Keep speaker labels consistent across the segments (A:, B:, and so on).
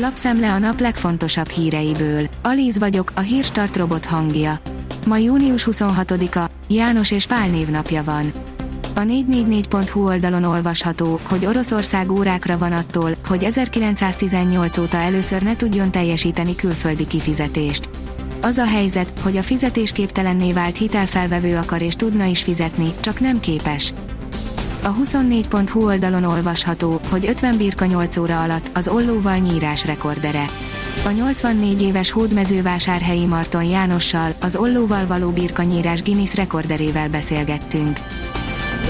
A: Lapszemle a nap legfontosabb híreiből. Alíz vagyok, a hírstart robot hangja. Ma június 26-a, János és Pál névnapja van. A 444.hu oldalon olvasható, hogy Oroszország órákra van attól, hogy 1918 óta először ne tudjon teljesíteni külföldi kifizetést. Az a helyzet, hogy a fizetésképtelenné vált hitelfelvevő akar és tudna is fizetni, csak nem képes. A 24.hu oldalon olvasható, hogy 50 birka 8 óra alatt az ollóval nyírás rekordere. A 84 éves hódmezővásárhelyi Marton Jánossal, az ollóval való birkanyírás Guinness rekorderével beszélgettünk.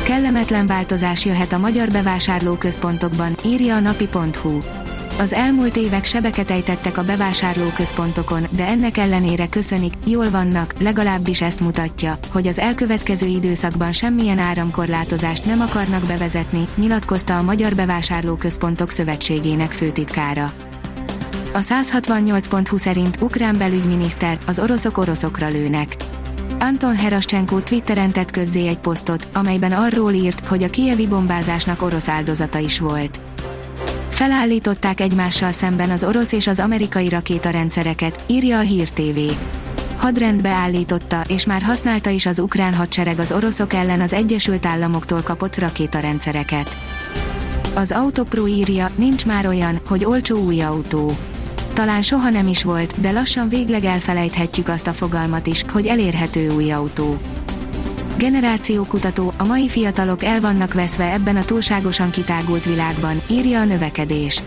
A: Kellemetlen változás jöhet a magyar bevásárlóközpontokban, írja a napi.hu. Az elmúlt évek sebeket ejtettek a bevásárlóközpontokon, de ennek ellenére köszönik, jól vannak, legalábbis ezt mutatja, hogy az elkövetkező időszakban semmilyen áramkorlátozást nem akarnak bevezetni, nyilatkozta a Magyar Bevásárlóközpontok Szövetségének főtitkára. A 168.20 szerint ukrán belügyminiszter, az oroszok oroszokra lőnek. Anton Herascsenko Twitteren tett közzé egy posztot, amelyben arról írt, hogy a kievi bombázásnak orosz áldozata is volt. Felállították egymással szemben az orosz és az amerikai rakétarendszereket, írja a Hír TV. Hadrendbe állította, és már használta is az ukrán hadsereg az oroszok ellen az Egyesült Államoktól kapott rakétarendszereket. Az Autopro írja, nincs már olyan, hogy olcsó új autó. Talán soha nem is volt, de lassan végleg elfelejthetjük azt a fogalmat is, hogy elérhető új autó. Generációkutató, a mai fiatalok el vannak veszve ebben a túlságosan kitágult világban, írja a növekedés.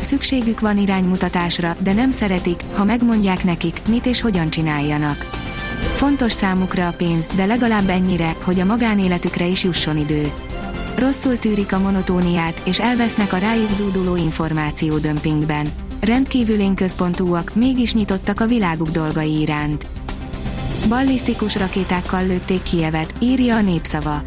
A: Szükségük van iránymutatásra, de nem szeretik, ha megmondják nekik, mit és hogyan csináljanak. Fontos számukra a pénz, de legalább ennyire, hogy a magánéletükre is jusson idő. Rosszul tűrik a monotóniát, és elvesznek a rájuk zúduló információ dömpingben. Rendkívül központúak, mégis nyitottak a világuk dolgai iránt. Ballisztikus rakétákkal lőtték Kievet, írja a népszava.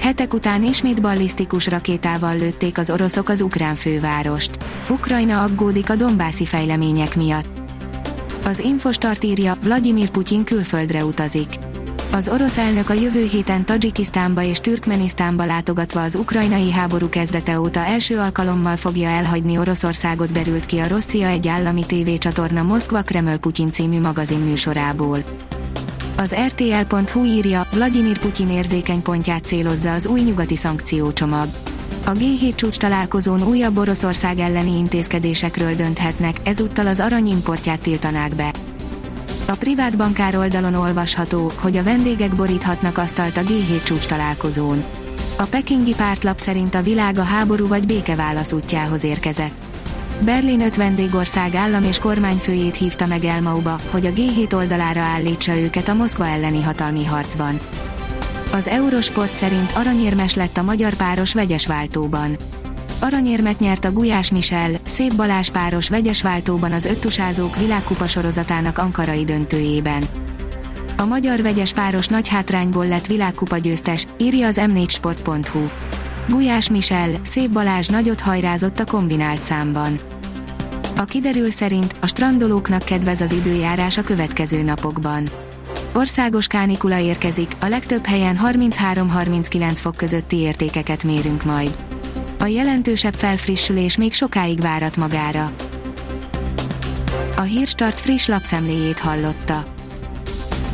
A: Hetek után ismét ballisztikus rakétával lőtték az oroszok az ukrán fővárost. Ukrajna aggódik a dombászi fejlemények miatt. Az Infostart írja, Vladimir Putyin külföldre utazik. Az orosz elnök a jövő héten Tajikisztánba és Türkmenisztánba látogatva az ukrajnai háború kezdete óta első alkalommal fogja elhagyni Oroszországot derült ki a Rosszia egy állami tévécsatorna Moszkva Kreml Putyin című magazin műsorából. Az RTL.hu írja, Vladimir Putyin érzékeny pontját célozza az új nyugati szankciócsomag. A G7 csúcs találkozón újabb Oroszország elleni intézkedésekről dönthetnek, ezúttal az arany importját tiltanák be. A privát bankár oldalon olvasható, hogy a vendégek boríthatnak asztalt a G7 csúcs találkozón. A pekingi pártlap szerint a világ a háború vagy béke válasz útjához érkezett. Berlin öt vendégország állam és kormányfőjét hívta meg Elmauba, hogy a G7 oldalára állítsa őket a Moszkva elleni hatalmi harcban. Az Eurosport szerint aranyérmes lett a magyar páros vegyes váltóban. Aranyérmet nyert a Gulyás Michel, Szép Balázs páros vegyes váltóban az öttusázók világkupa sorozatának ankarai döntőjében. A magyar vegyes páros nagy hátrányból lett világkupa győztes, írja az m4sport.hu. Gulyás Michel, Szép Balázs nagyot hajrázott a kombinált számban. A kiderül szerint a strandolóknak kedvez az időjárás a következő napokban. Országos kánikula érkezik, a legtöbb helyen 33-39 fok közötti értékeket mérünk majd. A jelentősebb felfrissülés még sokáig várat magára. A Hírstart friss lapszemléjét hallotta.